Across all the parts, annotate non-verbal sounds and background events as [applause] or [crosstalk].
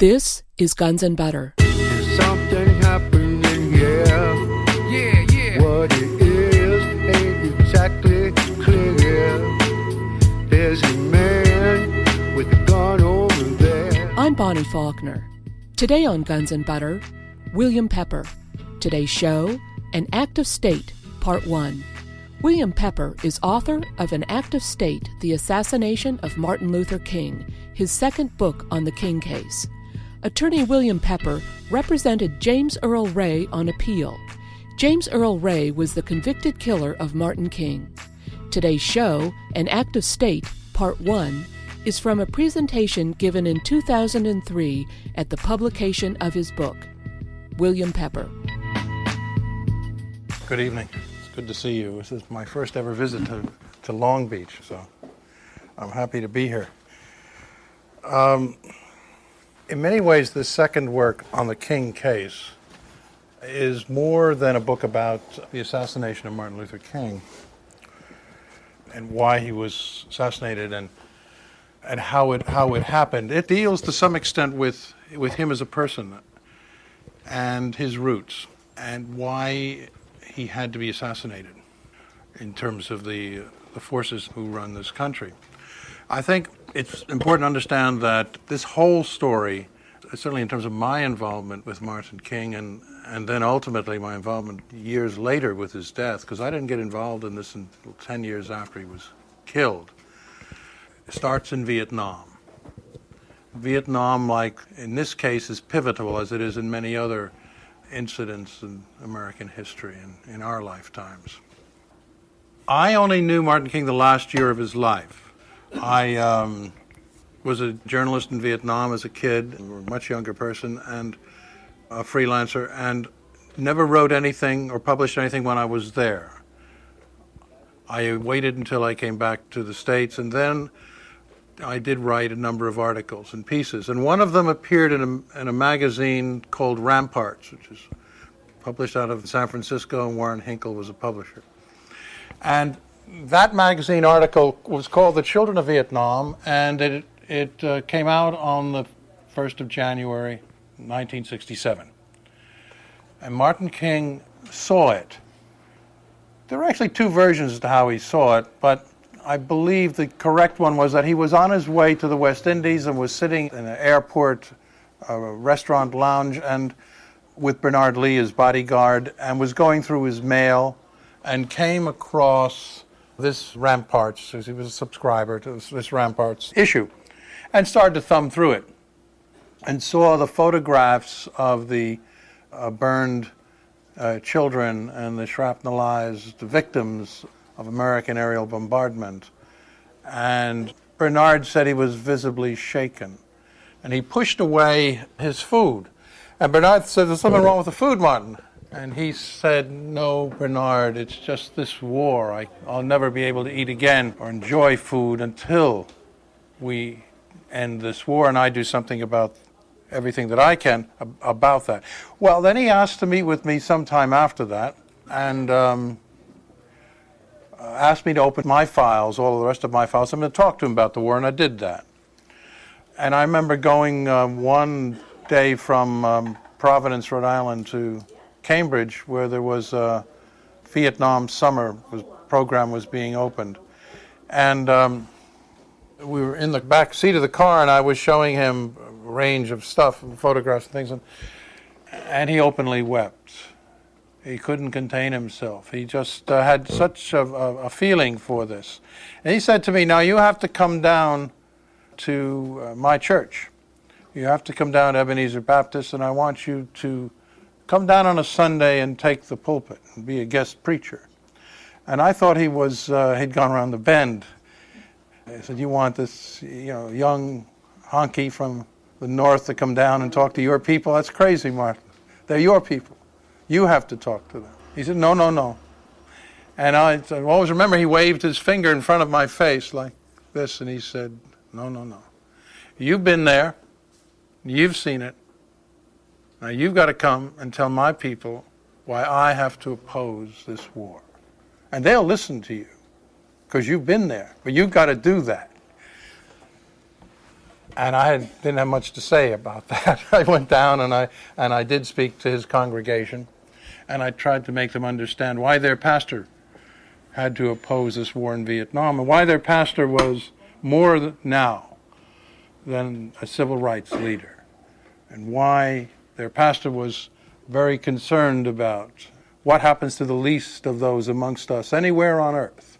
This is Guns and Butter. Something happening here. Yeah, yeah. What it is ain't exactly clear. There's a man with a gun over there. I'm Bonnie Faulkner. Today on Guns and Butter, William Pepper. Today's show, An Act of State, Part 1. William Pepper is author of An Act of State The Assassination of Martin Luther King, his second book on the King case. Attorney William Pepper represented James Earl Ray on appeal. James Earl Ray was the convicted killer of Martin King. Today's show, An Act of State, Part 1, is from a presentation given in 2003 at the publication of his book. William Pepper. Good evening. It's good to see you. This is my first ever visit to, to Long Beach, so I'm happy to be here. Um, in many ways, this second work on the King case is more than a book about the assassination of Martin Luther King and why he was assassinated and and how it how it happened. It deals to some extent with with him as a person and his roots and why he had to be assassinated in terms of the the forces who run this country. I think it's important to understand that this whole story, certainly in terms of my involvement with Martin King and and then ultimately my involvement years later with his death, because I didn't get involved in this until 10 years after he was killed, starts in Vietnam. Vietnam, like in this case, is pivotal as it is in many other incidents in American history and in our lifetimes. I only knew Martin King the last year of his life. I um, was a journalist in Vietnam as a kid, a much younger person, and a freelancer, and never wrote anything or published anything when I was there. I waited until I came back to the States, and then I did write a number of articles and pieces. And one of them appeared in a, in a magazine called Ramparts, which is published out of San Francisco, and Warren Hinckle was a publisher. And that magazine article was called The Children of Vietnam, and it, it uh, came out on the 1st of January 1967. And Martin King saw it. There are actually two versions as to how he saw it, but I believe the correct one was that he was on his way to the West Indies and was sitting in an airport uh, restaurant lounge and with Bernard Lee, his bodyguard, and was going through his mail and came across this Ramparts, because he was a subscriber to this, this Ramparts issue, and started to thumb through it and saw the photographs of the uh, burned uh, children and the shrapnelized victims of American aerial bombardment. And Bernard said he was visibly shaken. And he pushed away his food. And Bernard said, There's something wrong with the food, Martin. And he said, No, Bernard, it's just this war. I, I'll never be able to eat again or enjoy food until we end this war and I do something about everything that I can ab- about that. Well, then he asked to meet with me sometime after that and um, uh, asked me to open my files, all the rest of my files. I'm going to talk to him about the war, and I did that. And I remember going uh, one day from um, Providence, Rhode Island to Cambridge, where there was a Vietnam summer was, program was being opened. And um, we were in the back seat of the car, and I was showing him a range of stuff, and photographs and things, and, and he openly wept. He couldn't contain himself. He just uh, had such a, a, feeling for this. And he said to me, Now you have to come down to uh, my church. You have to come down to Ebenezer Baptist, and I want you to come down on a Sunday and take the pulpit and be a guest preacher. And I thought he was, uh, he'd gone around the bend. I said, You want this you know, young honky from the north to come down and talk to your people? That's crazy, Martin. They're your people. You have to talk to them. He said, No, no, no. And I always remember he waved his finger in front of my face like this, and he said, No, no, no. You've been there. You've seen it. Now you've got to come and tell my people why I have to oppose this war. And they'll listen to you because you've been there. But you've got to do that. and I didn't have much to say about [laughs] that. I went down and I and I did speak to his congregation, and I tried to make them understand why their pastor had to oppose this war in Vietnam and why their pastor was more now than a civil rights leader, and why their pastor was very concerned about what happens to the least of those amongst us anywhere on earth,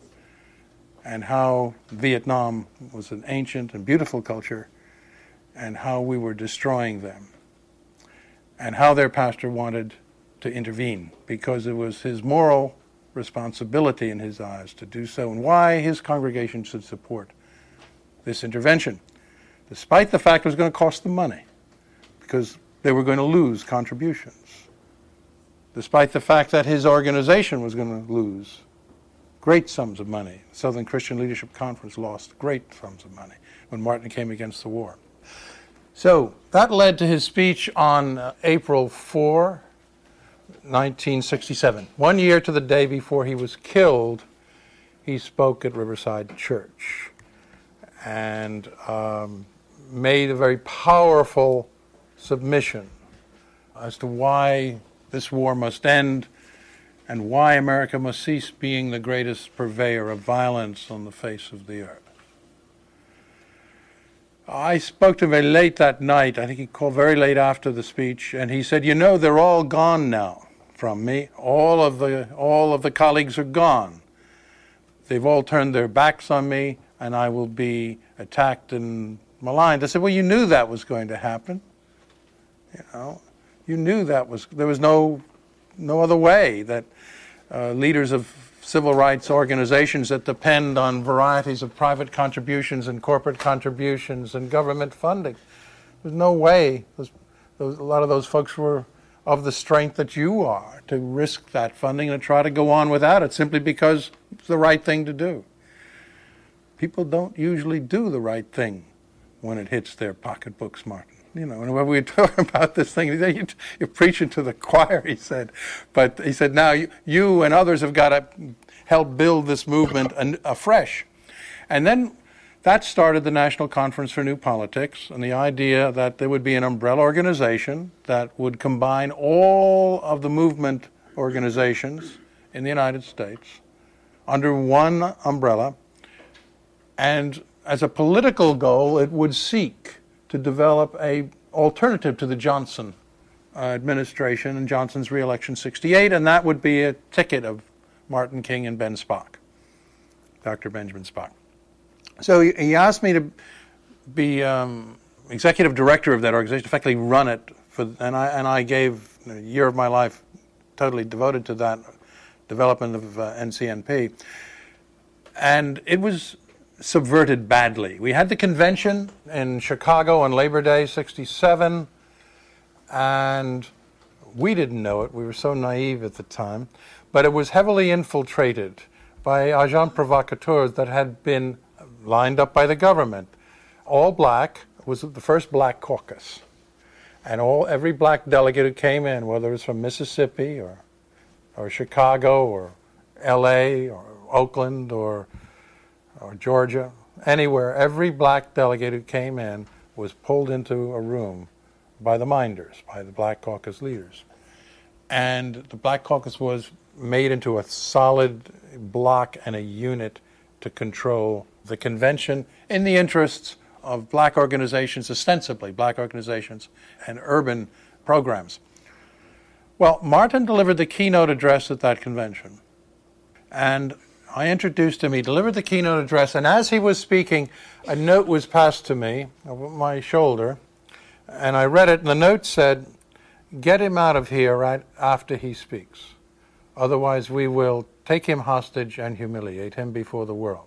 and how Vietnam was an ancient and beautiful culture, and how we were destroying them, and how their pastor wanted to intervene because it was his moral responsibility in his eyes to do so, and why his congregation should support this intervention, despite the fact it was going to cost them money, because they were going to lose contributions despite the fact that his organization was going to lose great sums of money. The Southern Christian Leadership Conference lost great sums of money when Martin came against the war. So that led to his speech on uh, April 4, 1967. One year to the day before he was killed, he spoke at Riverside Church and um, made a very powerful submission as to why this war must end and why America must cease being the greatest purveyor of violence on the face of the earth. I spoke to him late that night. I think he called very late after the speech, and he said, "You know, they're all gone now from me. All of the all of the colleagues are gone. They've all turned their backs on me, and I will be attacked and maligned." I said, "Well, you knew that was going to happen. You know, you knew that was there was no no other way that uh, leaders of civil rights organizations that depend on varieties of private contributions and corporate contributions and government funding. There's no way those, those, a lot of those folks were of the strength that you are to risk that funding and try to go on without it simply because it's the right thing to do. People don't usually do the right thing when it hits their pocketbooks, Martin you know, and when we were talking about this thing, you, you're preaching to the choir, he said. But he said, now you, you and others have got to help build this movement afresh. And then that started the National Conference for New Politics and the idea that there would be an umbrella organization that would combine all of the movement organizations in the United States under one umbrella. And as a political goal, it would seek to develop a alternative to the Johnson uh, administration and Johnson's reelection 68, and that would be a ticket of Martin King and Ben Spock, Dr. Benjamin Spock. So he, asked me to be um, executive director of that organization, effectively run it, for, and, I, and I gave a year of my life totally devoted to that development of uh, NCNP. And it was subverted badly. We had the convention in Chicago on Labor Day 67, and we didn't know it. We were so naive at the time. But it was heavily infiltrated by agents provocateurs that had been lined up by the government. All black was the first black caucus. And all every black delegate who came in, whether it was from Mississippi or, or Chicago or LA or Oakland or or Georgia, anywhere, every black delegate who came in was pulled into a room by the minders, by the Black Caucus leaders. And the Black Caucus was made into a solid block and a unit to control the convention in the interests of black organizations, ostensibly black organizations, and urban programs. Well, Martin delivered the keynote address at that convention. And I introduced him. He delivered the keynote address, and as he was speaking, a note was passed to me over my shoulder, and I read it. And the note said, "Get him out of here right after he speaks, otherwise we will take him hostage and humiliate him before the world."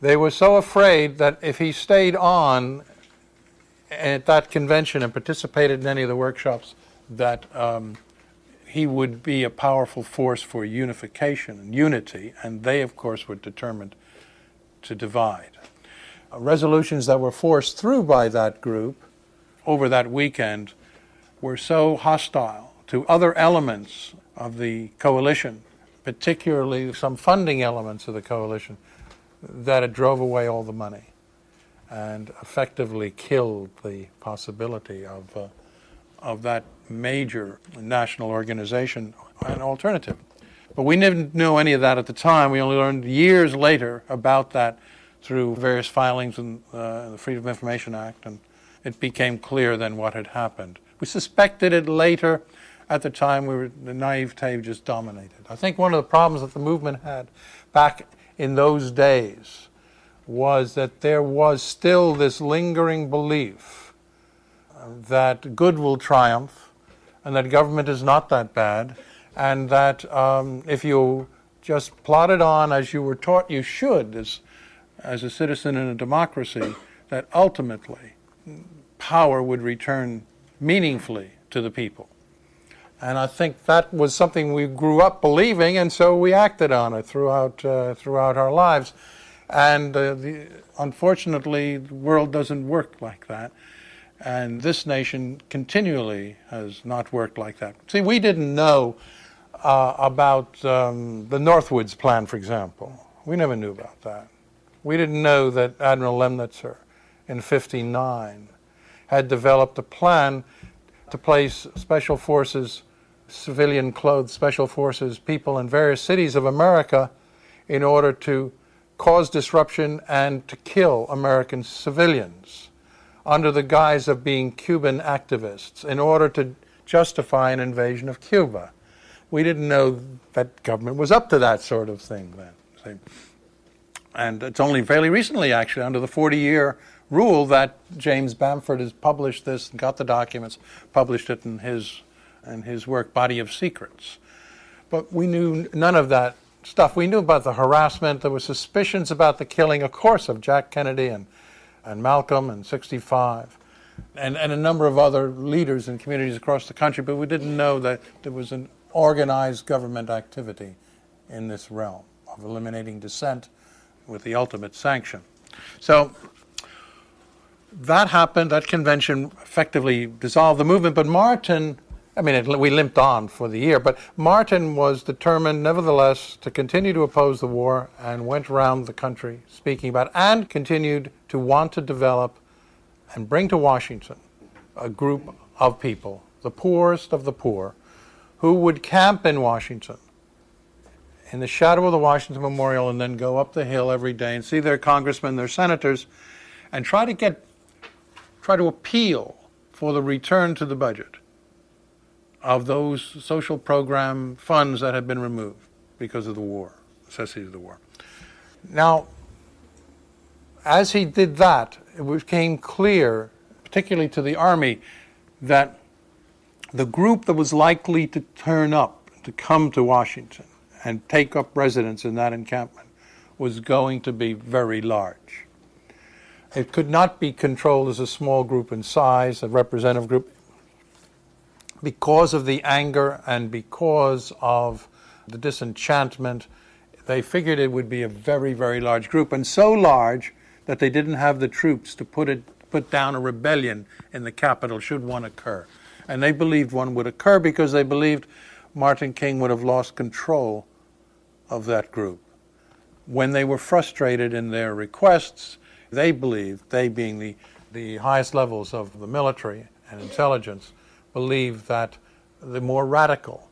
They were so afraid that if he stayed on at that convention and participated in any of the workshops, that um, he would be a powerful force for unification and unity, and they, of course, were determined to divide. Uh, resolutions that were forced through by that group over that weekend were so hostile to other elements of the coalition, particularly some funding elements of the coalition, that it drove away all the money. and effectively killed the possibility of, uh, of that major national organization an alternative. But we didn't know any of that at the time. We only learned years later about that through various filings in uh, the Freedom of Information Act, and it became clear then what had happened. We suspected it later. At the time, we were, the naivete just dominated. I think one of the problems that the movement had back in those days was that there was still this lingering belief that good will triumph and that government is not that bad and that um, if you just plodded on as you were taught you should as, as a citizen in a democracy, that ultimately power would return meaningfully to the people. And I think that was something we grew up believing, and so we acted on it throughout, uh, throughout our lives. And uh, the, unfortunately, the world doesn't work like that. And this nation continually has not worked like that. See, we didn't know uh, about um, the Northwoods Plan, for example. We never knew about that. We didn't know that Admiral Lemnitzer in 59 had developed a plan to place special forces, civilian clothed special forces people in various cities of America in order to cause disruption and to kill American civilians under the guise of being Cuban activists in order to justify an invasion of Cuba we didn't know that government was up to that sort of thing then. And it's only fairly recently, actually, under the 40 year rule, that James Bamford has published this and got the documents, published it in his, in his work, Body of Secrets. But we knew none of that stuff. We knew about the harassment. There were suspicions about the killing, of course, of Jack Kennedy and, and Malcolm and 65. And, and a number of other leaders in communities across the country, but we didn't know that there was an organized government activity in this realm of eliminating dissent with the ultimate sanction. So that happened, that convention effectively dissolved the movement, but Martin, I mean, it, we limped on for the year, but Martin was determined, nevertheless, to continue to oppose the war and went around the country speaking about and continued to want to develop and bring to Washington a group of people, the poorest of the poor, who would camp in Washington in the shadow of the Washington Memorial and then go up the hill every day and see their congressmen, their senators, and try to get, try to appeal for the return to the budget of those social program funds that had been removed because of the war, necessity of the war. Now, as he did that, it became clear, particularly to the Army, that the group that was likely to turn up, to come to Washington and take up residence in that encampment was going to be very large. It could not be controlled as a small group in size, a representative group, because of the anger and because of the disenchantment. They figured it would be a very, very large group, and so large that they didn't have the troops to put it put down a rebellion in the capital should one occur. And they believed one would occur because they believed Martin King would have lost control of that group. When they were frustrated in their requests, they believed, they being the, the highest levels of the military and intelligence, believed that the more radical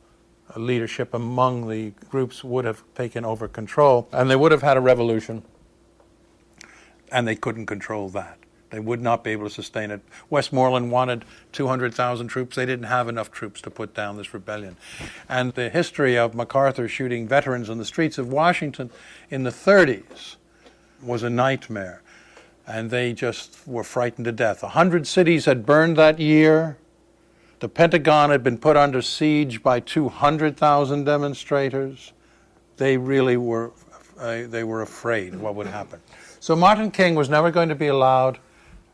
leadership among the groups would have taken over control and they would have had a revolution, and they couldn't control that. They would not be able to sustain it. Westmoreland wanted 200,000 troops. They didn't have enough troops to put down this rebellion. And the history of MacArthur shooting veterans on the streets of Washington in the 30s was a nightmare. And they just were frightened to death. A hundred cities had burned that year. The Pentagon had been put under siege by 200,000 demonstrators. They really were, uh, they were afraid what would happen. So Martin King was never going to be allowed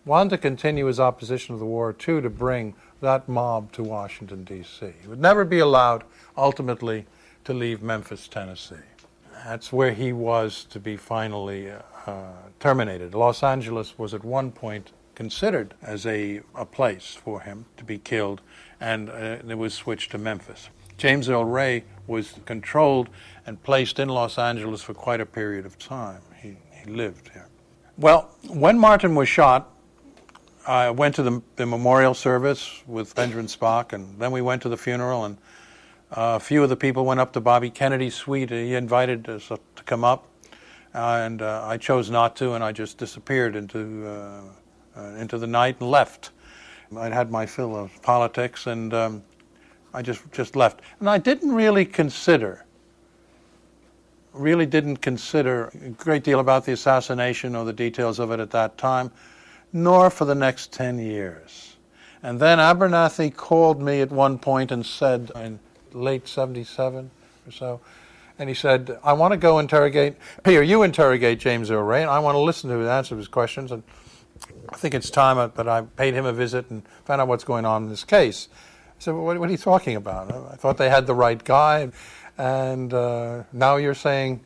one, to continue his opposition to the war, two, to bring that mob to Washington, D.C. He would never be allowed, ultimately, to leave Memphis, Tennessee. That's where he was to be finally uh, terminated. Los Angeles was at one point considered as a, a place for him to be killed, and uh, it was switched to Memphis. James Earl Ray was controlled and placed in Los Angeles for quite a period of time. He, he lived here. Well, when Martin was shot, I went to the, the memorial service with Benjamin Spock, and then we went to the funeral, and uh, a few of the people went up to Bobby Kennedy's suite. He invited us to come up, and uh, I chose not to, and I just disappeared into uh, into the night and left. I'd had my fill of politics, and um, I just just left. And I didn't really consider, really didn't consider a great deal about the assassination or the details of it at that time, nor for the next ten years. And then Abernathy called me at one point and said, in late '77 or so, and he said, I want to go interrogate, here, you interrogate James Earl Ray, and I want to listen to his answer to his questions. And I think it's time that I paid him a visit and found out what's going on in this case. I said, well, what, what, are you talking about? I thought they had the right guy, and uh, now you're saying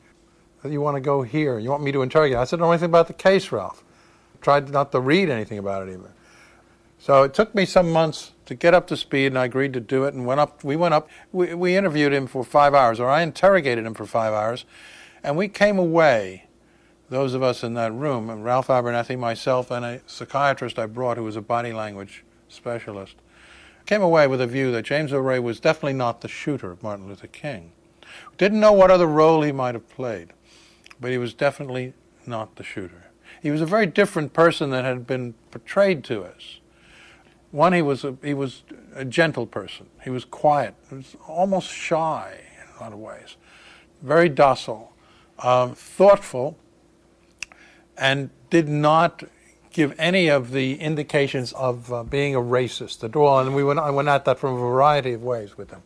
that you want to go here. You want me to interrogate. I said, I don't know anything about the case, Ralph. I tried not to read anything about it even. So it took me some months to get up to speed, and I agreed to do it. And went up. We went up. We, we interviewed him for five hours, or I interrogated him for five hours, and we came away. Those of us in that room, and Ralph Abernathy, myself, and a psychiatrist I brought who was a body language specialist, came away with a view that James Ray was definitely not the shooter of Martin Luther King. Didn't know what other role he might have played, but he was definitely not the shooter. He was a very different person than had been portrayed to us. One, he was a, he was a gentle person. He was quiet. He was almost shy in a lot of ways. Very docile, um, thoughtful, and did not give any of the indications of uh, being a racist at all. And we went, I went at that from a variety of ways with him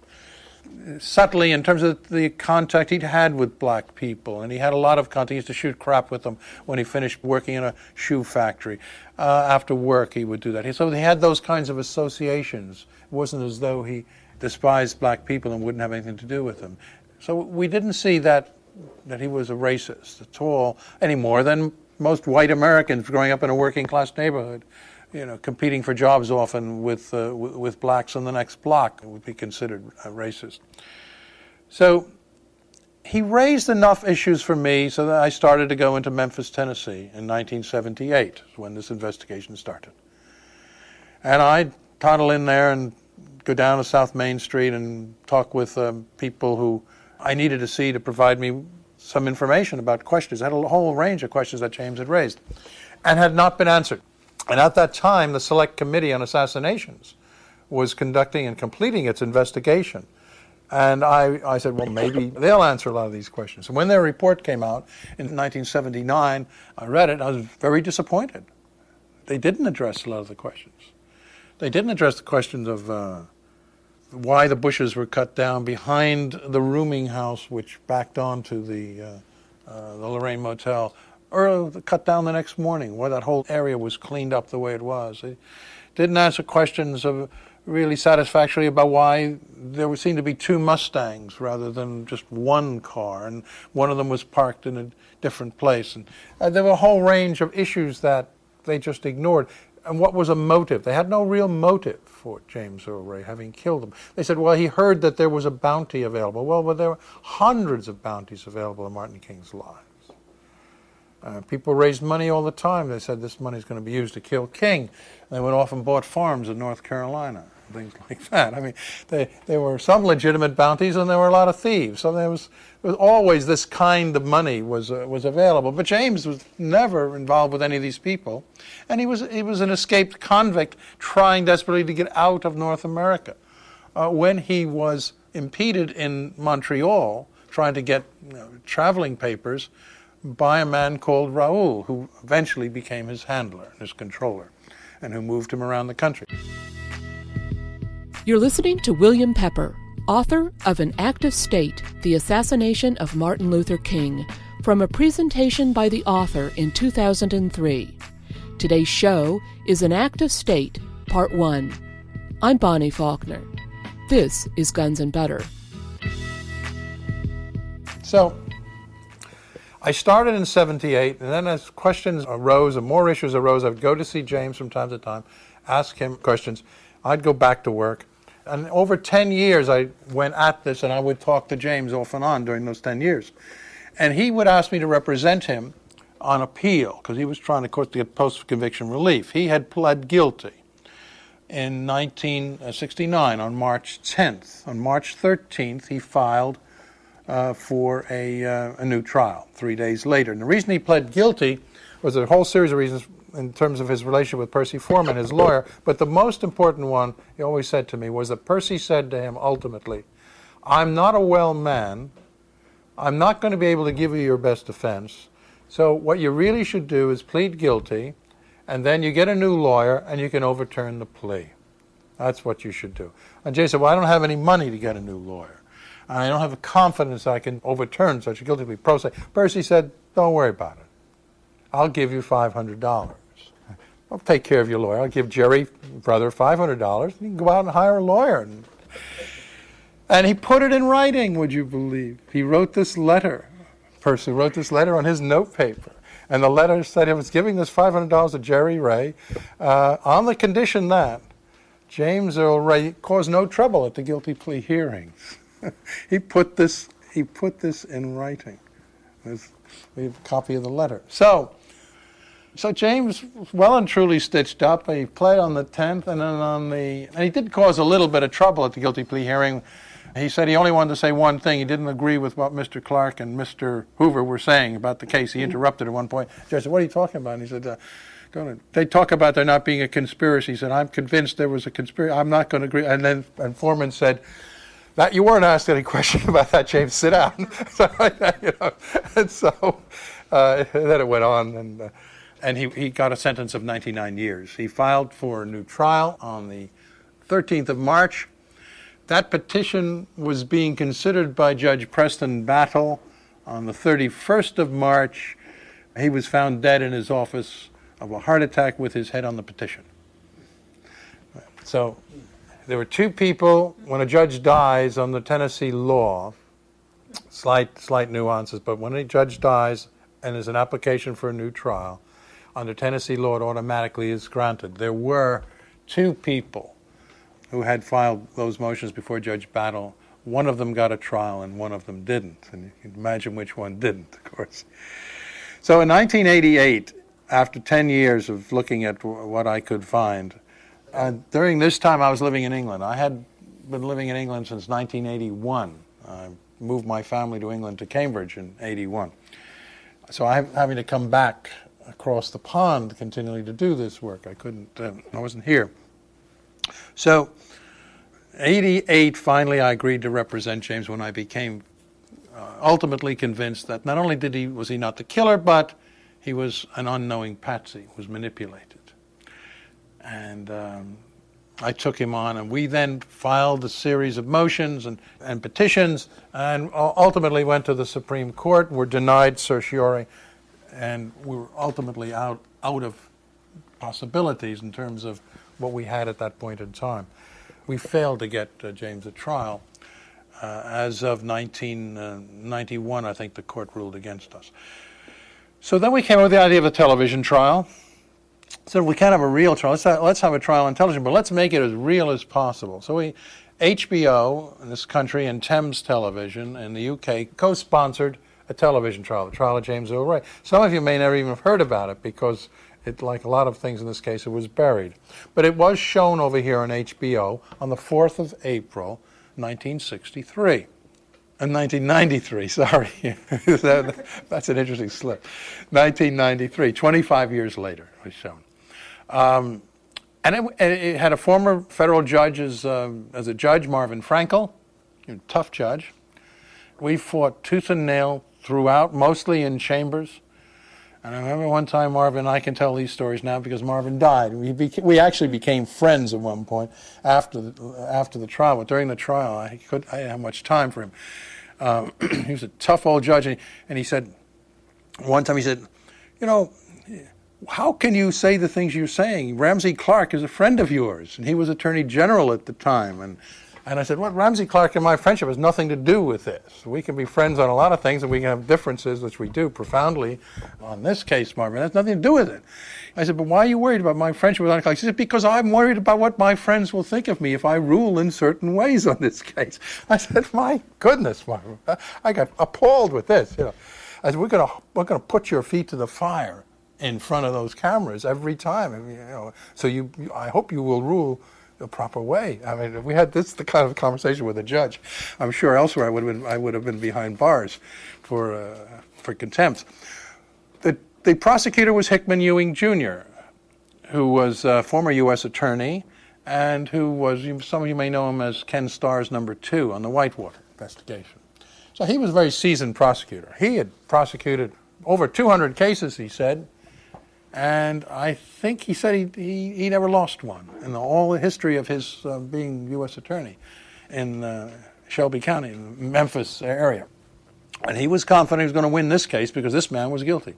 subtly in terms of the contact he'd had with black people, and he had a lot of contact. He used to shoot crap with them when he finished working in a shoe factory. Uh, after work, he would do that. So he had those kinds of associations. It wasn't as though he despised black people and wouldn't have anything to do with them. So we didn't see that that he was a racist at all any more than most white Americans growing up in a working class neighborhood you know, competing for jobs often with, uh, w- with blacks on the next block would be considered uh, racist. So he raised enough issues for me so that I started to go into Memphis, Tennessee in 1978, when this investigation started. And I'd toddle in there and go down to South Main Street and talk with um, people who I needed to see to provide me some information about questions. Had a whole range of questions that James had raised and had not been answered. And at that time, the Select Committee on Assassinations was conducting and completing its investigation. And I, I said, well, maybe they'll answer a lot of these questions. And when their report came out in 1979, I read it, and I was very disappointed. They didn't address a lot of the questions. They didn't address the questions of uh, why the bushes were cut down behind the rooming house, which backed onto the, uh, uh, the Lorraine Motel, or cut down the next morning, where that whole area was cleaned up the way it was. They didn't answer questions of really satisfactorily about why there seemed to be two Mustangs rather than just one car, and one of them was parked in a different place. And uh, there were a whole range of issues that they just ignored. And what was a motive? They had no real motive for James Earl Ray having killed him. They said, well, he heard that there was a bounty available. Well, well there were hundreds of bounties available in Martin King's lives. Uh, people raised money all the time. They said this money is going to be used to kill King. And they went off and bought farms in North Carolina, things [laughs] like that. I mean, they, there were some legitimate bounties, and there were a lot of thieves. So there was, there was always this kind of money was uh, was available. But James was never involved with any of these people, and he was he was an escaped convict trying desperately to get out of North America. Uh, when he was impeded in Montreal, trying to get you know, traveling papers by a man called Raoul, who eventually became his handler, his controller, and who moved him around the country. You're listening to William Pepper, author of An Act of State The Assassination of Martin Luther King, from a presentation by the author in 2003. Today's show is An Act of State, Part 1. I'm Bonnie Faulkner. This is Guns and Butter. So, I started in 78, and then as questions arose and more issues arose, I would go to see James from time to time, ask him questions. I'd go back to work. And over 10 years, I went at this, and I would talk to James off and on during those 10 years. And he would ask me to represent him on appeal because he was trying, of course, to get post conviction relief. He had pled guilty in 1969 on March 10th. On March 13th, he filed uh, for a, uh, a new trial three days later. And the reason he pled guilty was a whole series of reasons in terms of his relationship with Percy Foreman, his lawyer. But the most important one, he always said to me, was that Percy said to him ultimately, I'm not a well man. I'm not going to be able to give you your best defense. So, what you really should do is plead guilty, and then you get a new lawyer and you can overturn the plea. That's what you should do. And Jay said, Well, I don't have any money to get a new lawyer. And I don't have the confidence I can overturn such a guilty plea. Pro se. Percy said, Don't worry about it. I'll give you $500. I'll take care of your lawyer. I'll give Jerry, brother, $500. And you can go out and hire a lawyer. And, and he put it in writing, would you believe? He wrote this letter. Percy wrote this letter on his notepaper. And the letter said he was giving this $500 to Jerry Ray uh, on the condition that James Earl Ray caused no trouble at the guilty plea hearings. [laughs] he put this he put this in writing. There's, we have a copy of the letter. So so James well and truly stitched up. He played on the 10th, and then on the and he did cause a little bit of trouble at the guilty plea hearing. He said he only wanted to say one thing. He didn't agree with what Mr. Clark and Mr. Hoover were saying about the case. He interrupted at one point. Judge said, "What are you talking about?" And he said. Uh, they talk about there not being a conspiracy. He said, I'm convinced there was a conspiracy. I'm not going to agree. And then and Foreman said, that you weren't asked any [laughs] question about that, James. Sit down. [laughs] so, [laughs] you know, and so uh, then it went on, and uh, and he, he got a sentence of 99 years. He filed for a new trial on the 13th of March. That petition was being considered by Judge Preston Battle on the 31st of March. He was found dead in his office of a heart attack with his head on the petition. So there were two people when a judge dies on the Tennessee law, slight slight nuances, but when a judge dies and there's an application for a new trial, under Tennessee law, it automatically is granted. There were two people who had filed those motions before Judge Battle. One of them got a trial and one of them didn't. And you can imagine which one didn't, of course. So in 1988, after 10 years of looking at what I could find, uh, during this time I was living in England. I had been living in England since 1981. I moved my family to England to Cambridge in 81. So I'm having to come back across the pond continually to do this work. I couldn't, uh, I wasn't here. So, 88, finally, I agreed to represent James when I became uh, ultimately convinced that not only did he was he not the killer, but he was an unknowing patsy, was manipulated. And um, I took him on, and we then filed a series of motions and, and petitions, and ultimately went to the Supreme Court. Were denied certiorari and we were ultimately out out of possibilities in terms of what we had at that point in time. We failed to get uh, James a trial. Uh, as of 1991, uh, I think the court ruled against us. So then we came up with the idea of a television trial. So we can't have a real trial. Let's have, let's have a trial on television, but let's make it as real as possible. So we, HBO in this country and Thames Television in the UK co-sponsored a television trial, the trial of James Earl Ray. Some of you may never even have heard about it because it, like a lot of things in this case, it was buried. But it was shown over here on HBO on the 4th of April, 1963. In 1993, [laughs] sorry. that, that's an interesting slip. 1993, 25 years later, it was shown. Um, and it, it, had a former federal judge as, uh, as a judge, Marvin Frankel, tough judge. We fought tooth and nail throughout, mostly in chambers. And I remember one time Marvin, I can tell these stories now because Marvin died. We, beca- we actually became friends at one point after the, after the trial. But during the trial, I, could, I didn't have much time for him. Um, [clears throat] he was a tough old judge, and he, and he said, one time he said, You know, how can you say the things you're saying? Ramsey Clark is a friend of yours, and he was Attorney General at the time. And and I said, well, Ramsey Clark and my friendship has nothing to do with this. We can be friends on a lot of things and we can have differences, which we do profoundly on this case, Marvin. That's nothing to do with it. I said, but why are you worried about my friendship with Anna Clark? Said, because I'm worried about what my friends will think of me if I rule in certain ways on this case. I said, my goodness, Marvin. I got appalled with this, you know. I said, we're going to we're going to put your feet to the fire in front of those cameras every time. You know, so you, I hope you will rule the proper way. I mean, if we had this the kind of conversation with a judge, I'm sure elsewhere I would have been, I would have been behind bars for, uh, for contempt. The, the prosecutor was Hickman Ewing Jr., who was a former U.S. attorney and who was, some of you may know him as Ken Starr's number two on the Whitewater investigation. So he was a very seasoned prosecutor. He had prosecuted over 200 cases, he said, and I think he said he, he, he never lost one in the, all the history of his uh, being U.S. attorney in uh, Shelby County, Memphis area. And he was confident he was going to win this case because this man was guilty.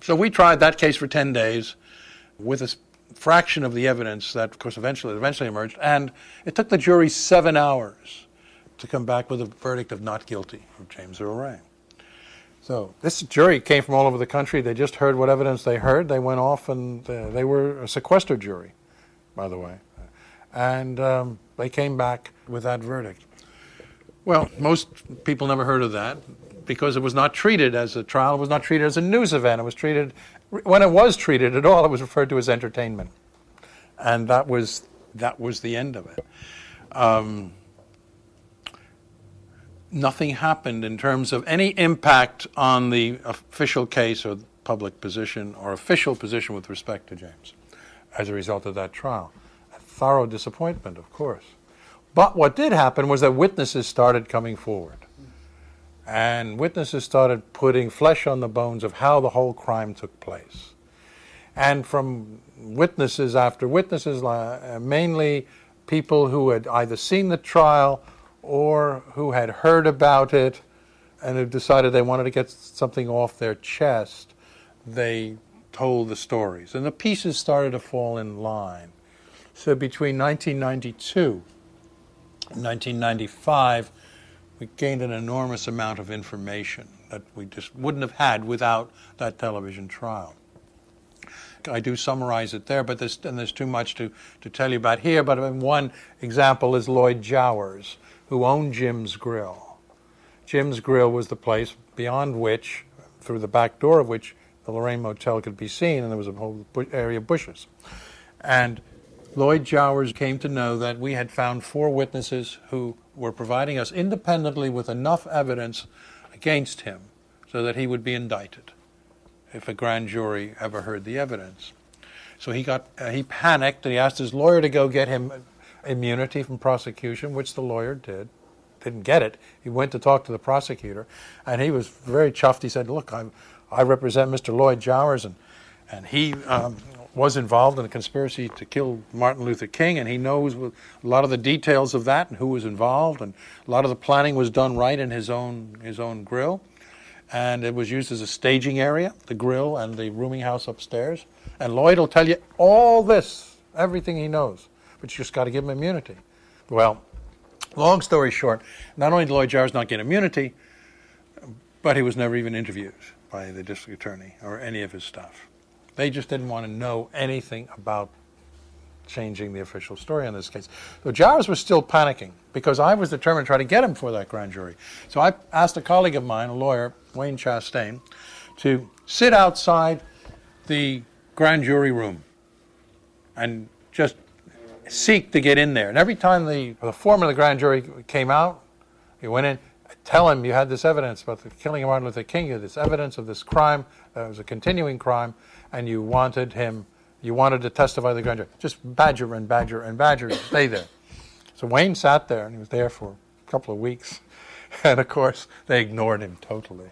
So we tried that case for 10 days with a fraction of the evidence that, of course, eventually eventually emerged. And it took the jury seven hours to come back with a verdict of not guilty of James Earl Ray. So this jury came from all over the country. They just heard what evidence they heard. They went off and uh, they were a sequestered jury, by the way. And um, they came back with that verdict. Well, most people never heard of that because it was not treated as a trial. It was not treated as a news event. It was treated, when it was treated at all, it was referred to as entertainment. And that was, that was the end of it. Um, nothing happened in terms of any impact on the official case or public position or official position with respect to James as a result of that trial. A thorough disappointment, of course. But what did happen was that witnesses started coming forward. And witnesses started putting flesh on the bones of how the whole crime took place. And from witnesses after witnesses, mainly people who had either seen the trial or who had heard about it and had decided they wanted to get something off their chest, they told the stories. And the pieces started to fall in line. So between 1992 and 1995, we gained an enormous amount of information that we just wouldn't have had without that television trial. I do summarize it there, but there's, and there's too much to, to tell you about here. But one example is Lloyd Jowers, who owned Jim's Grill. Jim's Grill was the place beyond which, through the back door of which, the Lorraine Motel could be seen, and there was a whole area of bushes. And Lloyd Jowers came to know that we had found four witnesses who were providing us independently with enough evidence against him so that he would be indicted if a grand jury ever heard the evidence. So he got uh, he panicked and he asked his lawyer to go get him immunity from prosecution, which the lawyer did. Didn't get it. He went to talk to the prosecutor, and he was very chuffed. He said, "Look, I'm, I represent Mr. Lloyd Jowers, and and he um, was involved in a conspiracy to kill Martin Luther King, and he knows a lot of the details of that and who was involved, and a lot of the planning was done right in his own his own grill, and it was used as a staging area, the grill and the rooming house upstairs. And Lloyd will tell you all this, everything he knows but you just got to give him immunity. Well, long story short, not only did Lloyd Jowers not get immunity, but he was never even interviewed by the district attorney or any of his staff. They just didn't want to know anything about changing the official story on this case. So Jowers was still panicking because I was determined to try to get him for that grand jury. So I asked a colleague of mine, a lawyer, Wayne Chastain, to sit outside the grand jury room and just seek to get in there. And every time the, the foreman of the grand jury came out, he went in, tell him you had this evidence about the killing of Martin Luther King, you had this evidence of this crime, that was a continuing crime, and you wanted him, you wanted to testify to the grand jury. Just badger and badger and badger, stay there. So Wayne sat there, and he was there for a couple of weeks. [laughs] And of course, they ignored him totally.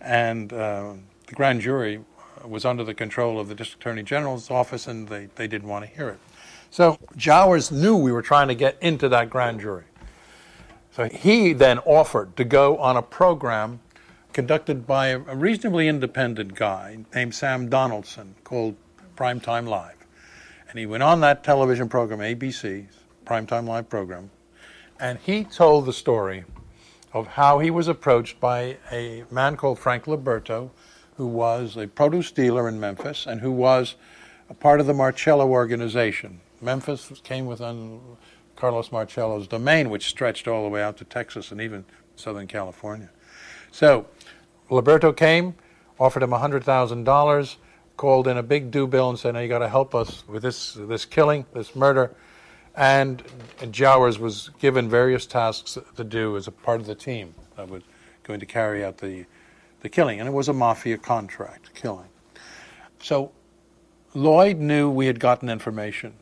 And uh, the grand jury was under the control of the district attorney general's office, and they, they didn't want to hear it. So Jowers knew we were trying to get into that grand jury. So he then offered to go on a program conducted by a reasonably independent guy named Sam Donaldson called Primetime Live. And he went on that television program, ABC's Primetime Live program, and he told the story of how he was approached by a man called Frank Liberto, who was a produce dealer in Memphis and who was a part of the Marcello organization. Memphis came within Carlos Marcello's domain, which stretched all the way out to Texas and even Southern California. So Liberto came, offered him $100,000, called in a big due bill and said, now you got to help us with this, this killing, this murder. And Jowers was given various tasks to do as a part of the team that was going to carry out the, the killing. And it was a mafia contract killing. So Lloyd knew we had gotten information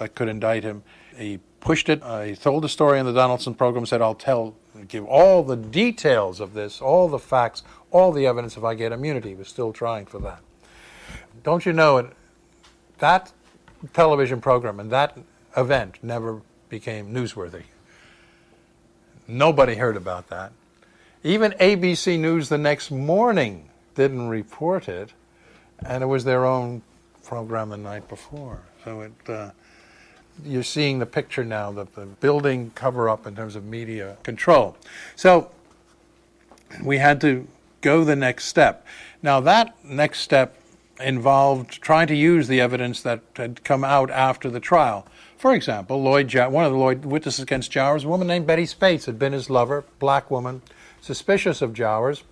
that could indict him. He pushed it. Uh, he told the story in the Donaldson program, said, I'll tell, give all the details of this, all the facts, all the evidence if I get immunity. He was still trying for that. Don't you know? That television program and that event never became newsworthy. Nobody heard about that. Even ABC News the next morning didn't report it, and it was their own program the night before. So it, uh, you're seeing the picture now that the building cover up in terms of media control. So we had to go the next step. Now that next step involved trying to use the evidence that had come out after the trial. For example, Lloyd, one of the Lloyd witnesses against Jowers, a woman named Betty Spates, had been his lover, black woman, suspicious of Jowers.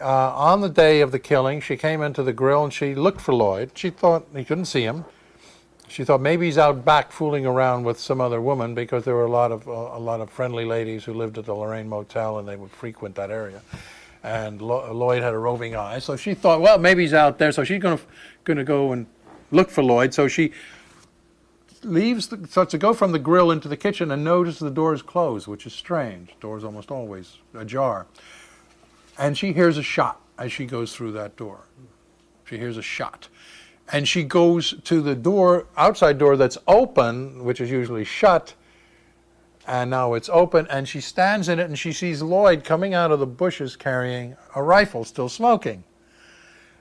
Uh, on the day of the killing, she came into the grill and she looked for Lloyd. She thought he couldn't see him. She thought maybe he's out back fooling around with some other woman because there were a lot of uh, a lot of friendly ladies who lived at the Lorraine Motel and they would frequent that area. And Lo- Lloyd had a roving eye, so she thought, well, maybe he's out there. So she's going to going to go and look for Lloyd. So she leaves, the, starts to go from the grill into the kitchen and notices the door is closed, which is strange. The door is almost always ajar. And she hears a shot as she goes through that door. She hears a shot. And she goes to the door, outside door that's open, which is usually shut, and now it's open, and she stands in it and she sees Lloyd coming out of the bushes carrying a rifle, still smoking,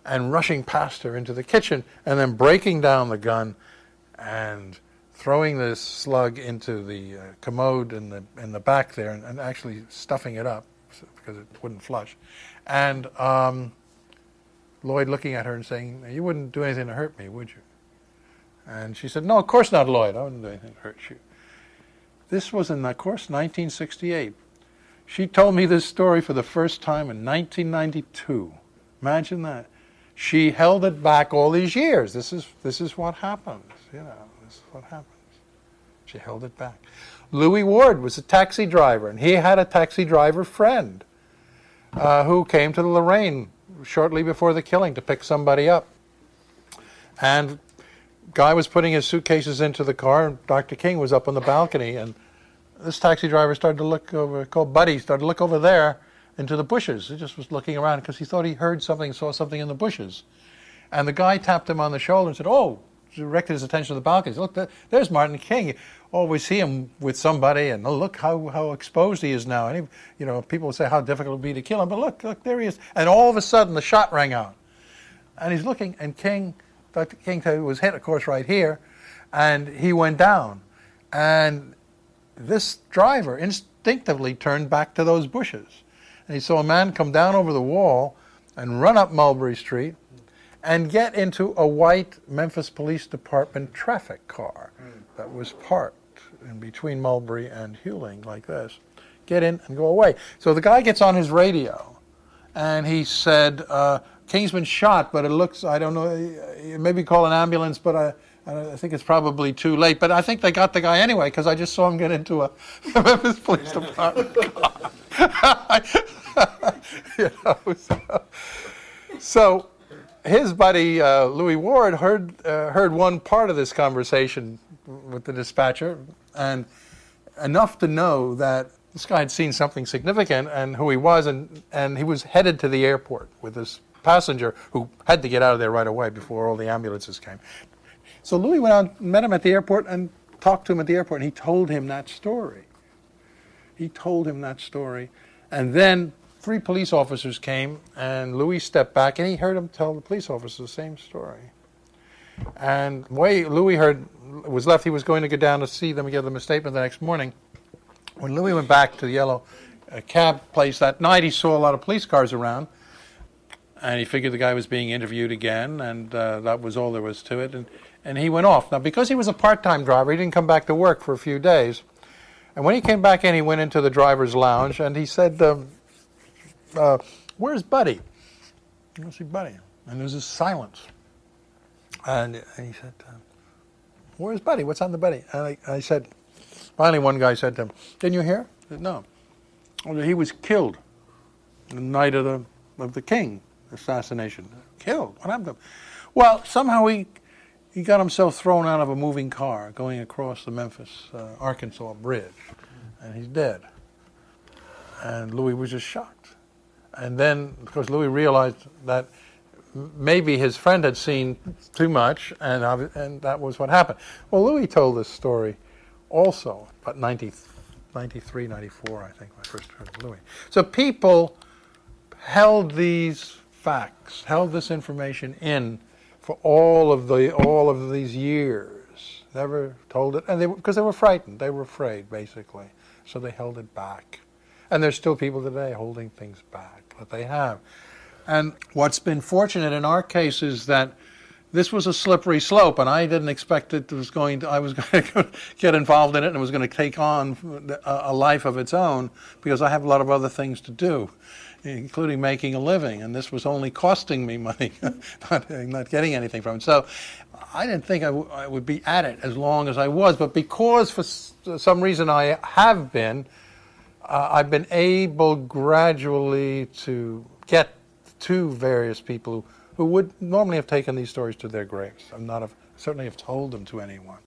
and rushing past her into the kitchen, and then breaking down the gun and throwing the slug into the uh, commode in the in the back there, and, and, actually stuffing it up because it wouldn't flush, and um, Lloyd looking at her and saying, "You wouldn't do anything to hurt me, would you?" And she said, "No, of course not, Lloyd. I wouldn't do anything to hurt you." This was in, of course, 1968. She told me this story for the first time in 1992. Imagine that. She held it back all these years. This is this is what happens, you know this is what happens. She held it back. Louis Ward was a taxi driver, and he had a taxi driver friend uh, who came to the Lorraine shortly before the killing to pick somebody up. And guy was putting his suitcases into the car, and Dr. King was up on the balcony, and this taxi driver started to look over, called Buddy, started to look over there into the bushes. He just was looking around because he thought he heard something, saw something in the bushes. And the guy tapped him on the shoulder and said, Oh, directed his attention to the balconies. Look, there's Martin King. Oh, you always see him with somebody, and oh, look how, how exposed he is now. And he, you know, people say how difficult it would be to kill him, but look, look, there he is. And all of a sudden, the shot rang out, and he's looking, and King, Dr. King was hit, of course, right here, and he went down, and this driver instinctively turned back to those bushes, and he saw a man come down over the wall and run up Mulberry Street and get into a white Memphis Police Department traffic car hmm. that was parked in between Mulberry and Huling like this. Get in and go away. So the guy gets on his radio and he said, uh, King's been shot, but it looks, I don't know, maybe call an ambulance, but I, I think it's probably too late. But I think they got the guy anyway because I just saw him get into a [laughs] Memphis Police Department car. [laughs] you know, so, so his buddy uh, Louis Ward heard uh, heard one part of this conversation with the dispatcher, and enough to know that this guy had seen something significant and who he was, and and he was headed to the airport with this passenger who had to get out of there right away before all the ambulances came. So Louis went out, met him at the airport, and talked to him at the airport, and he told him that story. He told him that story, and then three police officers came, and Louis stepped back, and he heard him tell the police officers the same story. And way Louis heard was left, he was going to go down to see them and give them a statement the next morning. When Louis went back to the yellow uh, cab place that night, he saw a lot of police cars around, and he figured the guy was being interviewed again, and uh, that was all there was to it. And, and he went off. Now, because he was a part-time driver, he didn't come back to work for a few days. And when he came back in, he went into the driver's lounge, and he said, um, uh, Where's Buddy? I see Buddy. And there was this silence. And, and he said, uh, Where's Buddy? What's on the Buddy? And I, I said, Finally, one guy said to him, Didn't you hear? I said, No. He was killed the night of the, of the king assassination. Killed. What happened to him? Well, somehow he, he got himself thrown out of a moving car going across the Memphis, uh, Arkansas bridge, and he's dead. And Louis was just shocked. And then, of course, Louis realized that maybe his friend had seen too much, and, and that was what happened. Well, Louis told this story also, about 90, 93, 94, I think, I first heard of Louis. So people held these facts, held this information in for all of the all of these years. Never told it, and they because they were frightened, they were afraid, basically. So they held it back, and there's still people today holding things back that they have. And what's been fortunate in our case is that this was a slippery slope, and I didn't expect it was going to. I was [laughs] going to get involved in it, and it was going to take on a life of its own because I have a lot of other things to do, including making a living, and this was only costing me money, [laughs] not, not getting anything from it. So, I didn't think I, w- I would be at it as long as I was, but because for s- some reason I have been, uh, I've been able gradually to get to various people who would normally have taken these stories to their graves and not have certainly have told them to anyone.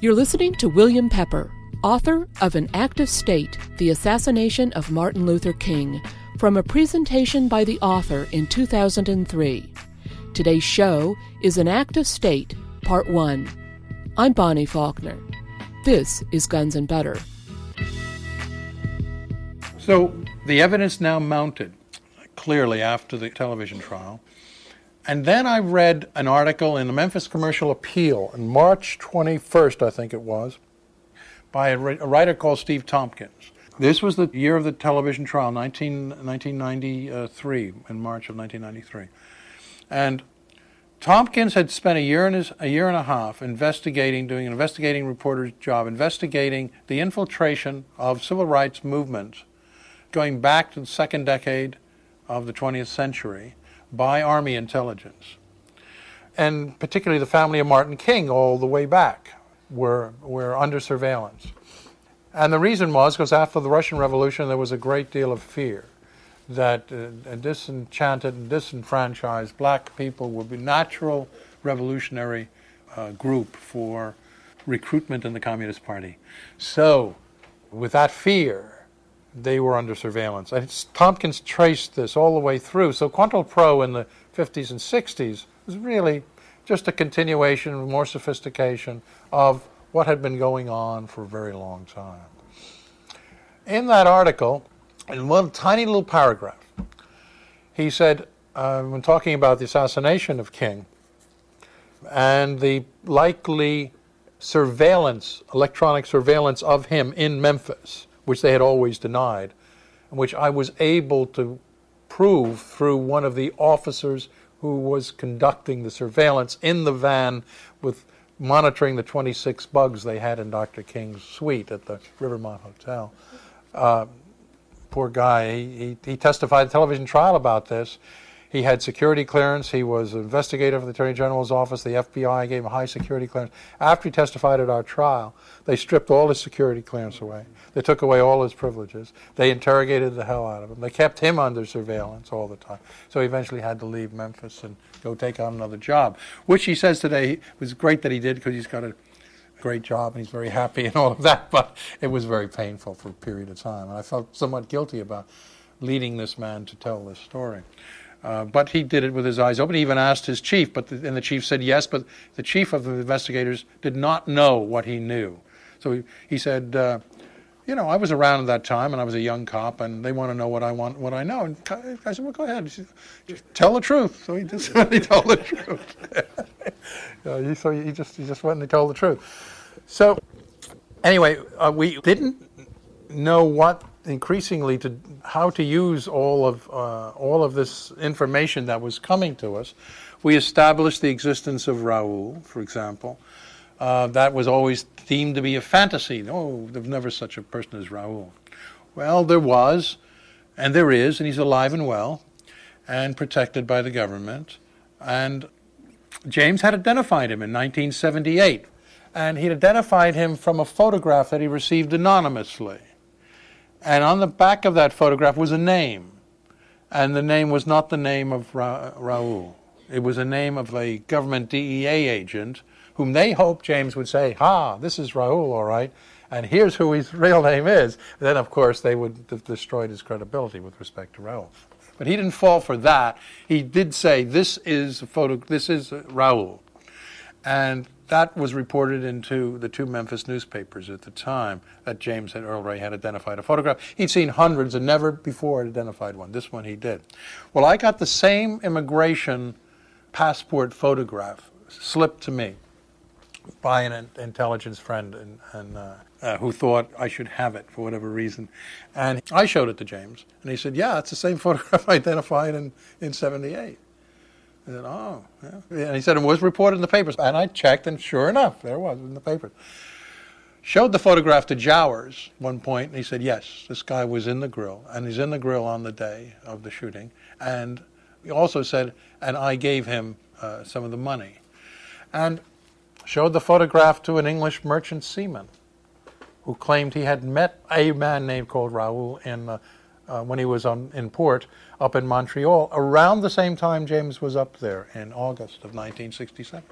You're listening to William Pepper, author of An Act of State The Assassination of Martin Luther King, from a presentation by the author in 2003. Today's show is An Act of State, Part 1. I'm Bonnie Faulkner. This is Guns and Butter. So the evidence now mounted clearly after the television trial. And then I read an article in the Memphis Commercial Appeal on March 21st, I think it was, by a, writer called Steve Tompkins. This was the year of the television trial, 19, 1993, in March of 1993. And Tompkins had spent a year, and his, a year and a half investigating, doing an investigating reporter's job, investigating the infiltration of civil rights movements going back to the second decade of the 20th century by Army intelligence. And particularly the family of Martin King, all the way back, were, were under surveillance. And the reason was because after the Russian Revolution, there was a great deal of fear that uh, disenchanted and disenfranchised black people would be natural revolutionary uh, group for recruitment in the Communist Party. So, with that fear, they were under surveillance. And Tompkins traced this all the way through. So COINTELPRO in the 50s and 60s was really just a continuation, more sophistication of what had been going on for a very long time. In that article, in one tiny little paragraph, he said, uh, when talking about the assassination of King and the likely surveillance, electronic surveillance of him in Memphis, which they had always denied, and which I was able to prove through one of the officers who was conducting the surveillance in the van with monitoring the 26 bugs they had in Dr. King's suite at the Rivermont Hotel. Uh, poor guy, he, he, he testified at the television trial about this. He had security clearance. He was an investigator for the Attorney General's office. The FBI gave him high security clearance. After he testified at our trial, they stripped all his security clearance away. They took away all his privileges. They interrogated the hell out of him. They kept him under surveillance all the time. So he eventually had to leave Memphis and go take on another job, which he says today was great that he did because he's got a great job and he's very happy and all of that, [laughs] but it was very painful for a period of time. And I felt somewhat guilty about leading this man to tell this story. Uh, but he did it with his eyes open. He even asked his chief, but the, and the chief said yes. But the chief of the investigators did not know what he knew. So he, he said, uh, "You know, I was around at that time, and I was a young cop, and they want to know what I want, what I know." And I said, "Well, go ahead, said, tell the truth." So he just [laughs] he told the truth. [laughs] uh, so he just he just went and he told the truth. So anyway, uh, we didn't know what increasingly to how to use all of uh, all of this information that was coming to us. We established the existence of Raoul, for example. Uh, that was always deemed to be a fantasy. No, there's never such a person as Raoul. Well, there was. And there is, and he's alive and well and protected by the government. And James had identified him in 1978. And he'd identified him from a photograph that he received anonymously. And on the back of that photograph was a name. And the name was not the name of Ra- Raul. It was a name of a government DEA agent whom they hoped James would say, Ha, this is Raul, all right, and here's who his real name is. Then, of course, they would have destroyed his credibility with respect to Raul. But he didn't fall for that. He did say, This is a photo, this is Raul. And that was reported into the two Memphis newspapers at the time that James and Earl Ray had identified a photograph. He'd seen hundreds and never before had identified one. This one he did. Well, I got the same immigration passport photograph slipped to me by an intelligence friend and, and uh, uh, who thought I should have it for whatever reason. And I showed it to James, and he said, Yeah, it's the same [laughs] photograph I identified in, in 78. I said, Oh, yeah. And he said, It was reported in the papers. And I checked, and sure enough, there was in the papers. Showed the photograph to Jowers one point, and he said, Yes, this guy was in the grill, and he's in the grill on the day of the shooting. And he also said, And I gave him uh, some of the money. And showed the photograph to an English merchant seaman who claimed he had met a man named called Raoul in, uh, uh, when he was on, in port up in Montreal around the same time James was up there in August of 1967.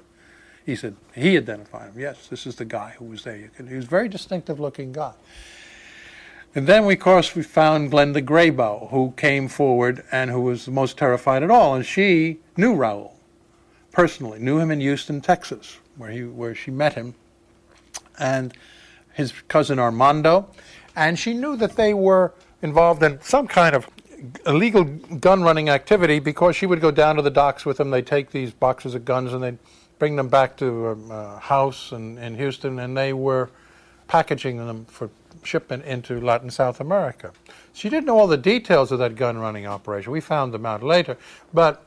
He said he identified him. Yes, this is the guy who was there. he was a very distinctive looking guy. And then, we, of course, we found Glenda Grabow, who came forward and who was the most terrified at all. And she knew Raoul personally, knew him in Houston, Texas, where, he, where she met him. And his cousin Armando, and she knew that they were involved in some kind of illegal gun running activity because she would go down to the docks with them. They'd take these boxes of guns and they'd bring them back to a, house in, in Houston, and they were packaging them for shipment into Latin South America. She didn't know all the details of that gun running operation. We found them out later, but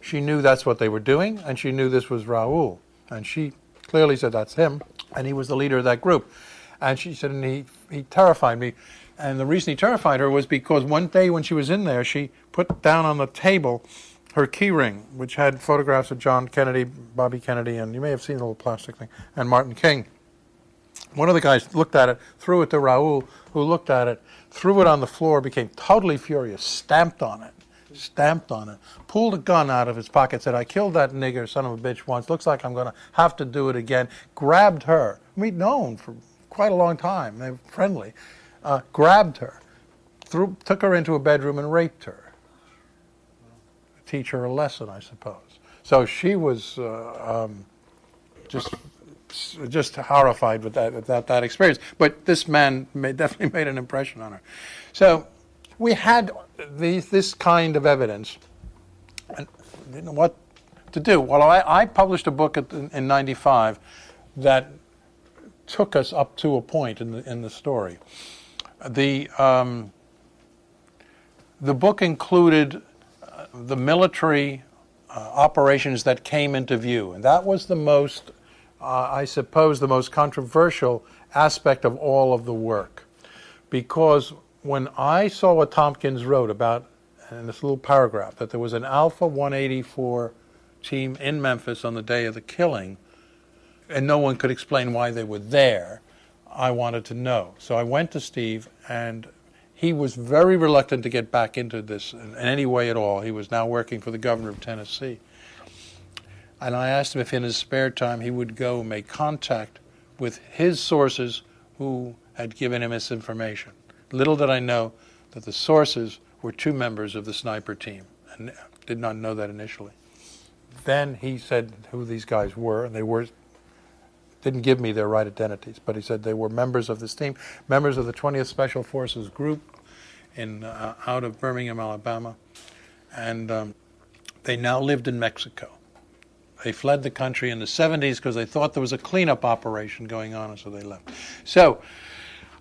she knew that's what they were doing, and she knew this was Raul, and she clearly said that's him and he was the leader of that group. And she said, and he, he terrified me. And the reason he terrified her was because one day when she was in there, she put down on the table her key ring, which had photographs of John Kennedy, Bobby Kennedy, and you may have seen the little plastic thing, and Martin King. One of the guys looked at it, threw it to Raul, who looked at it, threw it on the floor, became totally furious, stamped on it, stamped on it, pulled a gun out of his pocket, said, I killed that nigger son of a bitch once. Looks like I'm going to have to do it again. Grabbed her. We'd known for quite a long time. They were friendly. Uh, grabbed her, threw, took her into a bedroom and raped her. Teach her a lesson, I suppose. So she was uh, um, just just horrified with that, with that, that experience. But this man made, [laughs] definitely made an impression on her. So we had these, this kind of evidence and didn't know what to do. Well, I, I published a book at, in '95 that took us up to a point in the in the story. The um, the book included uh, the military uh, operations that came into view, and that was the most, uh, I suppose, the most controversial aspect of all of the work, because when I saw what Tompkins wrote about in this little paragraph that there was an Alpha 184 team in Memphis on the day of the killing, and no one could explain why they were there, I wanted to know. So I went to Steve, and he was very reluctant to get back into this in, any way at all. He was now working for the governor of Tennessee. And I asked him if in his spare time he would go make contact with his sources who had given him this information. Little did I know that the sources were two members of the sniper team, and did not know that initially. Then he said who these guys were, and they were didn't give me their right identities, but he said they were members of this team, members of the 20th Special Forces Group in uh, out of Birmingham, Alabama, and um, they now lived in Mexico. They fled the country in the 70s because they thought there was a cleanup operation going on, and so they left. So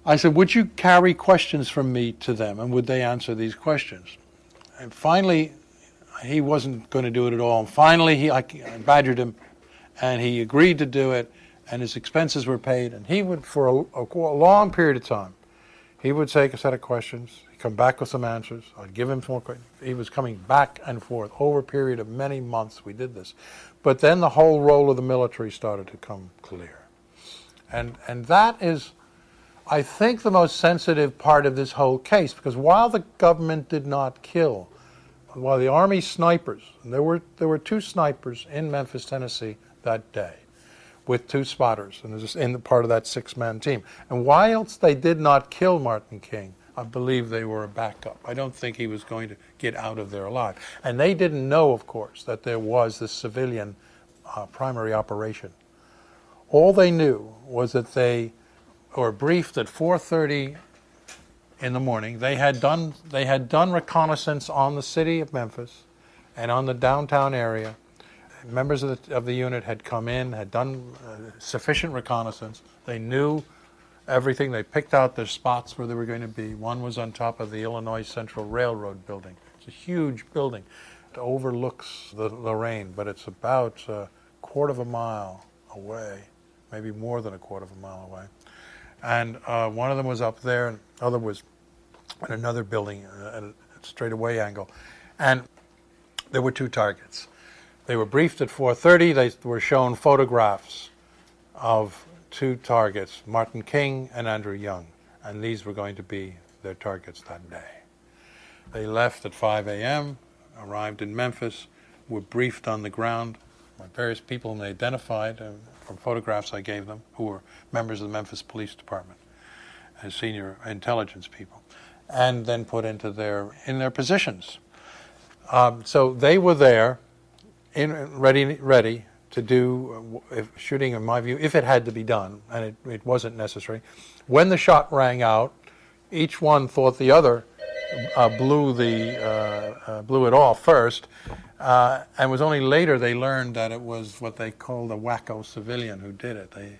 I said, Would you carry questions from me to them and would they answer these questions? And finally, he wasn't going to do it at all. And finally, he, I, I badgered him and he agreed to do it and his expenses were paid. And he would, for a, a, long period of time, He would take a set of questions, come back with some answers. I'd give him more questions. He was coming back and forth over a period of many months. We did this. But then the whole role of the military started to come clear. And, and that is, I think, the most sensitive part of this whole case because while the government did not kill, while the Army snipers, there were, there were two snipers in Memphis, Tennessee that day with two spotters and was in the part of that six-man team. And whilst they did not kill Martin King, I believe they were a backup. I don't think he was going to get out of there alive. And they didn't know, of course, that there was this civilian uh, primary operation. All they knew was that they were briefed at 4:30 in the morning. They had done they had done reconnaissance on the city of Memphis and on the downtown area members of the, of the unit had come in, had done uh, sufficient reconnaissance. They knew everything. They picked out their spots where they were going to be. One was on top of the Illinois Central Railroad building. It's a huge building. It overlooks the Lorraine, but it's about a quarter of a mile away, maybe more than a quarter of a mile away. And uh, one of them was up there, and the other was in another building at a straightaway angle. And there were two targets. They were briefed at 4:30. They were shown photographs of two targets, Martin King and Andrew Young, and these were going to be their targets that day. They left at 5 a.m., arrived in Memphis, were briefed on the ground by various people whom they identified uh, from photographs I gave them, who were members of the Memphis Police Department and senior intelligence people, and then put into their in their positions. Um, so they were there in, ready, ready to do uh, if, shooting, in my view, if it had to be done, and it, it wasn't necessary. When the shot rang out, each one thought the other uh, blew the uh, uh, blew it off first, uh, and it was only later they learned that it was what they called a wacko civilian who did it. They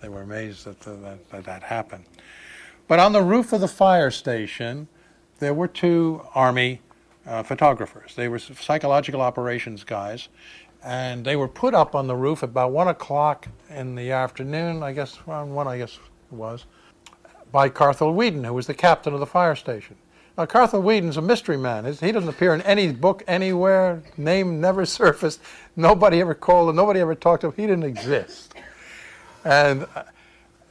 they were amazed that the, that, that that happened. But on the roof of the fire station, there were two army uh, photographers. They were psychological operations guys, and they were put up on the roof about one o'clock in the afternoon. I guess around one, I guess it was, by Carthel Weeden, who was the captain of the fire station. Now, Carthel Weeden's a mystery man. He doesn't appear in any book anywhere. Name never [laughs] surfaced. Nobody ever called him. Nobody ever talked to him. He didn't exist. And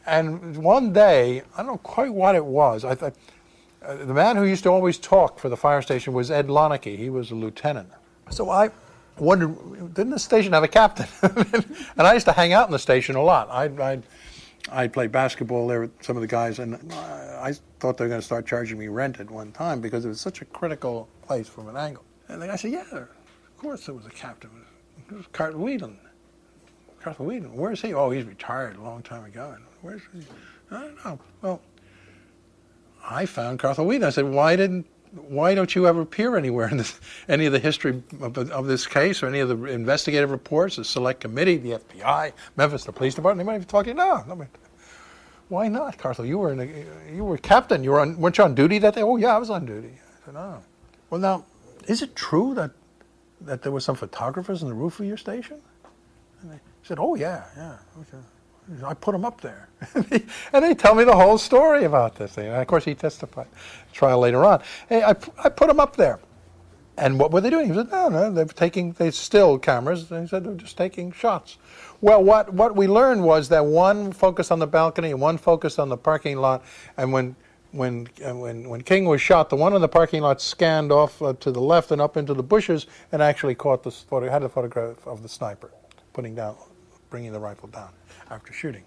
and one day, I don't know quite what it was. I thought uh, the man who used to always talk for the fire station was Ed Lonicky. He was a lieutenant. So I wondered, didn't the station have a captain? [laughs] and I used to hang out in the station a lot. I'd, I'd, I'd play basketball there with some of the guys, and I thought they were going to start charging me rent at one time because it was such a critical place from an angle. And the guy said, yeah, of course there was a captain. It was Carter Weeden. Carter Weeden, where's he? Oh, he's retired a long time ago. And where's he? I don't know. Well, I found Carthel. I said, why didn't why don't you ever appear anywhere in this, any of the history of, of, this case or any of the investigative reports, the select committee, the FBI, Memphis, the police department? Anybody talk to you? No. no why not, Carthel? You were in a, you were captain. You were on, weren't you on duty that day? Oh yeah, I was on duty. I said, oh. Well, now, is it true that that there were some photographers on the roof of your station? And they said, oh yeah, yeah. Okay. I put him up there. [laughs] and they tell me the whole story about this thing. And of course, he testified trial later on. Hey, I, I put him up there. And what were they doing? He said, no, no, they're taking, they still cameras. And he said, they're just taking shots. Well, what, what we learned was that one focused on the balcony and one focused on the parking lot. And when, when, when, when King was shot, the one in the parking lot scanned off uh, to the left and up into the bushes and actually caught the photo, had a photograph of the sniper putting down, bringing the rifle down after shooting.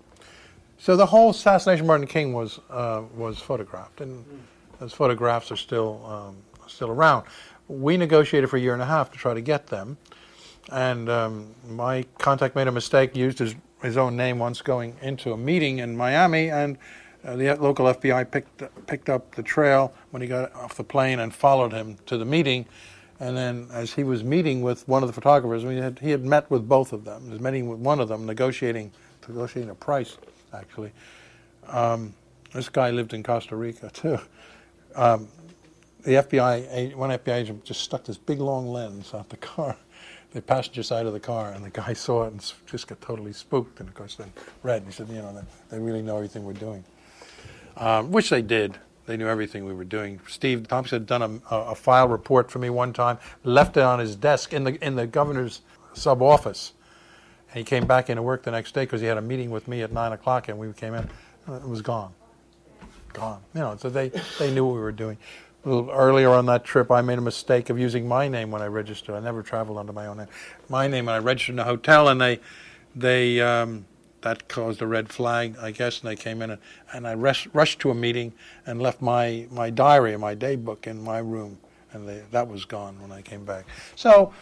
So the whole assassination of Martin King was uh, was photographed, and those photographs are still um, still around. We negotiated for a year and a half to try to get them, and um, my contact made a mistake, used his his own name once going into a meeting in Miami, and uh, the local FBI picked picked up the trail when he got off the plane and followed him to the meeting. And then, as he was meeting with one of the photographers, we had, he had met with both of them. He was meeting with one of them, negotiating negotiating a price, actually. Um, this guy lived in Costa Rica, [laughs] too. Um, the FBI, one FBI agent just stuck this big long lens out the car, [laughs] the passenger side of the car, and the guy [laughs] saw it and just got totally spooked. And of course, then read. And he said, you know, they really know everything we're doing, um, which they did. They knew everything we were doing. Steve Thompson had done a, a file report for me one time, left it on his desk in the in the governor's sub office. And he came back into work the next day because he had a meeting with me at nine o'clock, and we came in. It was gone, gone. You know, so they they knew what we were doing. A little earlier on that trip, I made a mistake of using my name when I registered. I never traveled under my own name. My name, and I registered in a hotel, and they they um, that caused a red flag, I guess, and they came in and, and I rush, rushed to a meeting and left my, my diary and my day book in my room, and they, that was gone when I came back. So,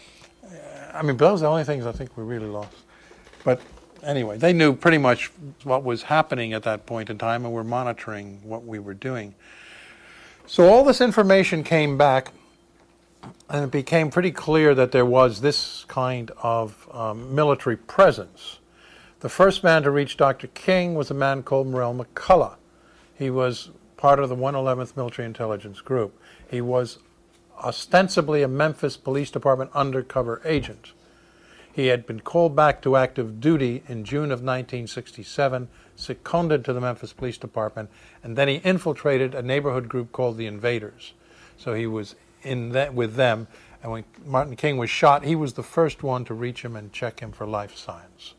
I mean, those are the only things I think we really lost. But anyway, they knew pretty much what was happening at that point in time and were monitoring what we were doing. So all this information came back, and it became pretty clear that there was this kind of um, military presence the first man to reach Dr. King was a man called Marrell McCollough. He was part of the 111th Military Intelligence Group. He was ostensibly a Memphis Police Department undercover agent. He had been called back to active duty in June of 1967, seconded to the Memphis Police Department, and then he infiltrated a neighborhood group called the Invaders. So he was in that with them, and when Martin King was shot, he was the first one to reach him and check him for life signs.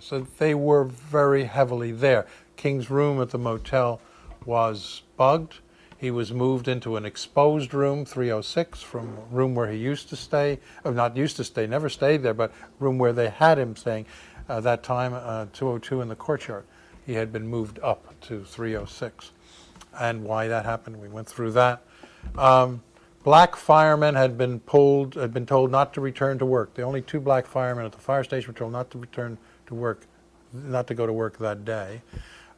So they were very heavily there. King's room at the motel was bugged. He was moved into an exposed room, 306, from room where he used to stay, or not used to stay, never stayed there, but room where they had him staying. Uh, that time, uh, 202 in the courtyard. He had been moved up to 306. And why that happened, we went through that. Um, black firemen had been pulled, had been told not to return to work. The only two black firemen at the fire station were told not to return to work, not to go to work that day.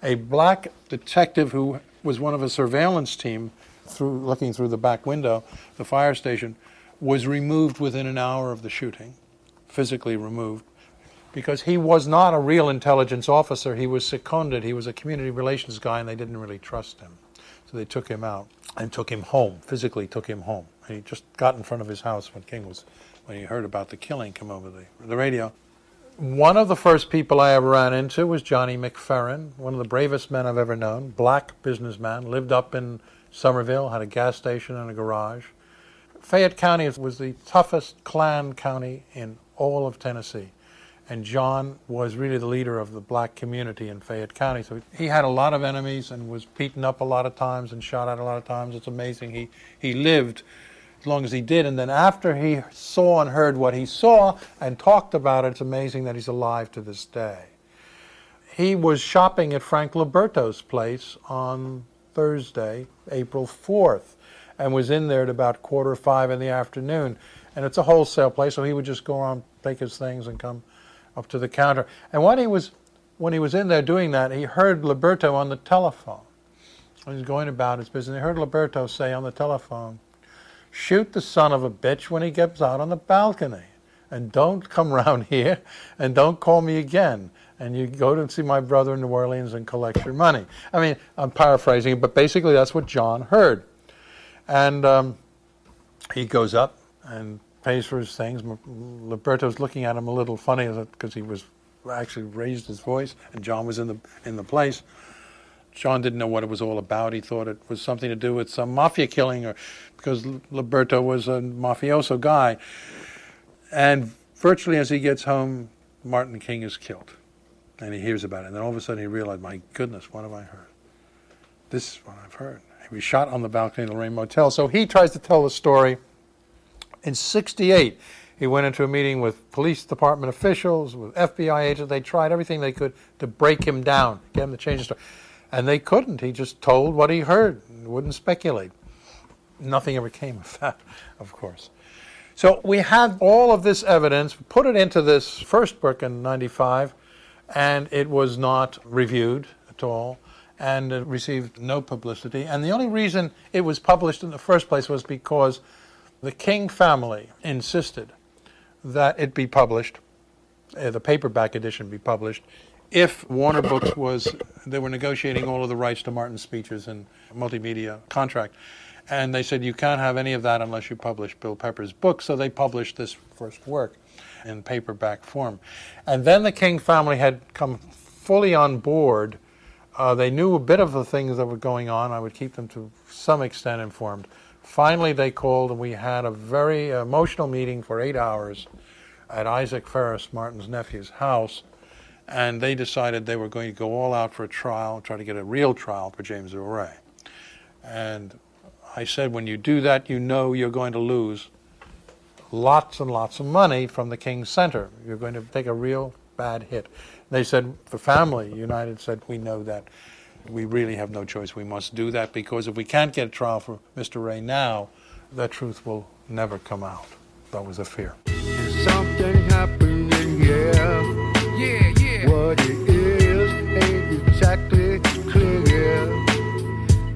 A black detective who was one of a surveillance team, through looking through the back window, the fire station, was removed within an hour of the shooting, physically removed, because he was not a real intelligence officer. He was seconded. He was a community relations guy, and they didn't really trust him. So they took him out and took him home, physically took him home. And he just got in front of his house when King was, when he heard about the killing come over the, the radio. One of the first people I ever ran into was Johnny McFerren, one of the bravest men I've ever known, black businessman, lived up in Somerville, had a gas station and a garage. Fayette County was the toughest Klan county in all of Tennessee. And John was really the leader of the black community in Fayette County. So he had a lot of enemies and was beaten up a lot of times and shot at a lot of times. It's amazing. He, he lived as long as he did. And then after he saw and heard what he saw and talked about it, it's amazing that he's alive to this day. He was shopping at Frank Liberto's place on Thursday, April 4th, and was in there at about quarter five in the afternoon. And it's a wholesale place, so he would just go around, take his things, and come up to the counter. And when he was when he was in there doing that, he heard Liberto on the telephone. He was going about his business. He heard Liberto say on the telephone, shoot the son of a bitch when he gets out on the balcony. And don't come [laughs] round here and don't call me again. And you go to see my brother in New Orleans and collect your money. I mean, I'm paraphrasing, but basically that's what John heard. And um, he goes up and pays for his things. Liberto's looking at him a little funny because he was actually raised his voice, and John was in the in the place. John didn't know what it was all about. He thought it was something to do with some mafia killing, or because Liberto was a mafioso guy. And virtually as he gets home, Martin King is killed, and he hears about it. And then all of a sudden he realized, "My goodness, what have I heard? This is what I've heard." He was shot on the balcony of the Lorraine Motel. So he tries to tell the story. In '68, he went into a meeting with police department officials, with FBI agents. They tried everything they could to break him down, get him to change the story. And they couldn't. He just told what he heard, wouldn't speculate. Nothing ever came of that, [laughs] of course. So we had all of this evidence, put it into this first book in 95, and it was not reviewed at all, and it received no publicity. And the only reason it was published in the first place was because the King family insisted that it be published, uh, the paperback edition be published, if Warner Books was, they were negotiating all of the rights to Martin's speeches and multimedia contract. And they said, you can't have any of that unless you publish Bill Pepper's book. So they published this first work in paperback form. And then the King family had come fully on board Uh, they knew a bit of the things that were going on. I would keep them to some extent informed. Finally, they called, and we had a very emotional meeting for eight hours at Isaac Farris, Martin's nephew's house, and they decided they were going to go all out for a trial, try to get a real trial for James Earl Ray. And I said, when you do that, you know you're going to lose lots and lots of money from the King's Center. You're going to take a real bad hit. They said, the family, United said, we know that. We really have no choice. We must do that because if we can't get a trial for Mr. Ray now, the truth will never come out. That was a fear. What it is ain't exactly clear.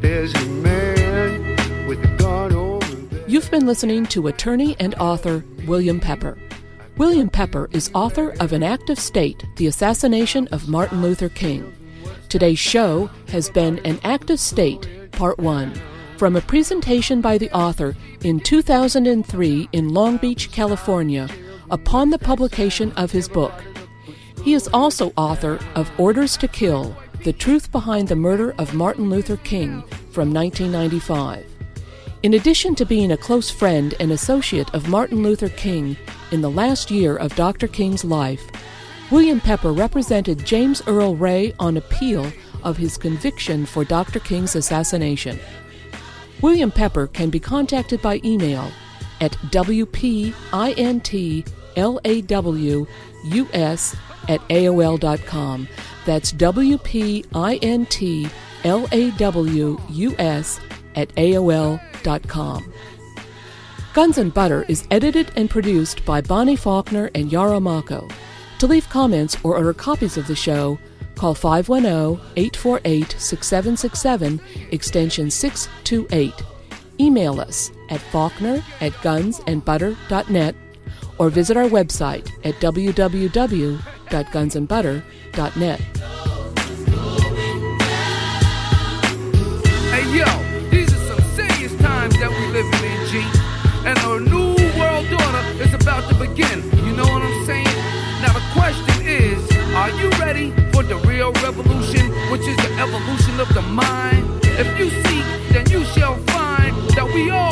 There's a man with a gun over there. You've been listening to attorney and author William Pepper. William Pepper is author of An Act of State The Assassination of Martin Luther King. Today's show has been An Act of State, Part 1, from a presentation by the author in 2003 in Long Beach, California, upon the publication of his book. He is also author of Orders to Kill The Truth Behind the Murder of Martin Luther King from 1995. In addition to being a close friend and associate of Martin Luther King in the last year of Dr. King's life, William Pepper represented James Earl Ray on appeal of his conviction for Dr. King's assassination. William Pepper can be contacted by email at WPINTLAWUS at AOL.com. That's WPINTLAWUS at AOL.com. Guns and Butter is edited and produced by Bonnie Faulkner and Yara Mahko. To leave comments or order copies of the show, call 510 848 6767, extension 628. Email us at faulkner at gunsandbutter.net or visit our website at www.gunsandbutter.net. Hey yo, these are some serious times that we living in, G. And a new world order is about to begin. You know what I'm saying? Now the question is, are you ready for the real revolution, which is the evolution of the mind? If you seek, then you shall find that we all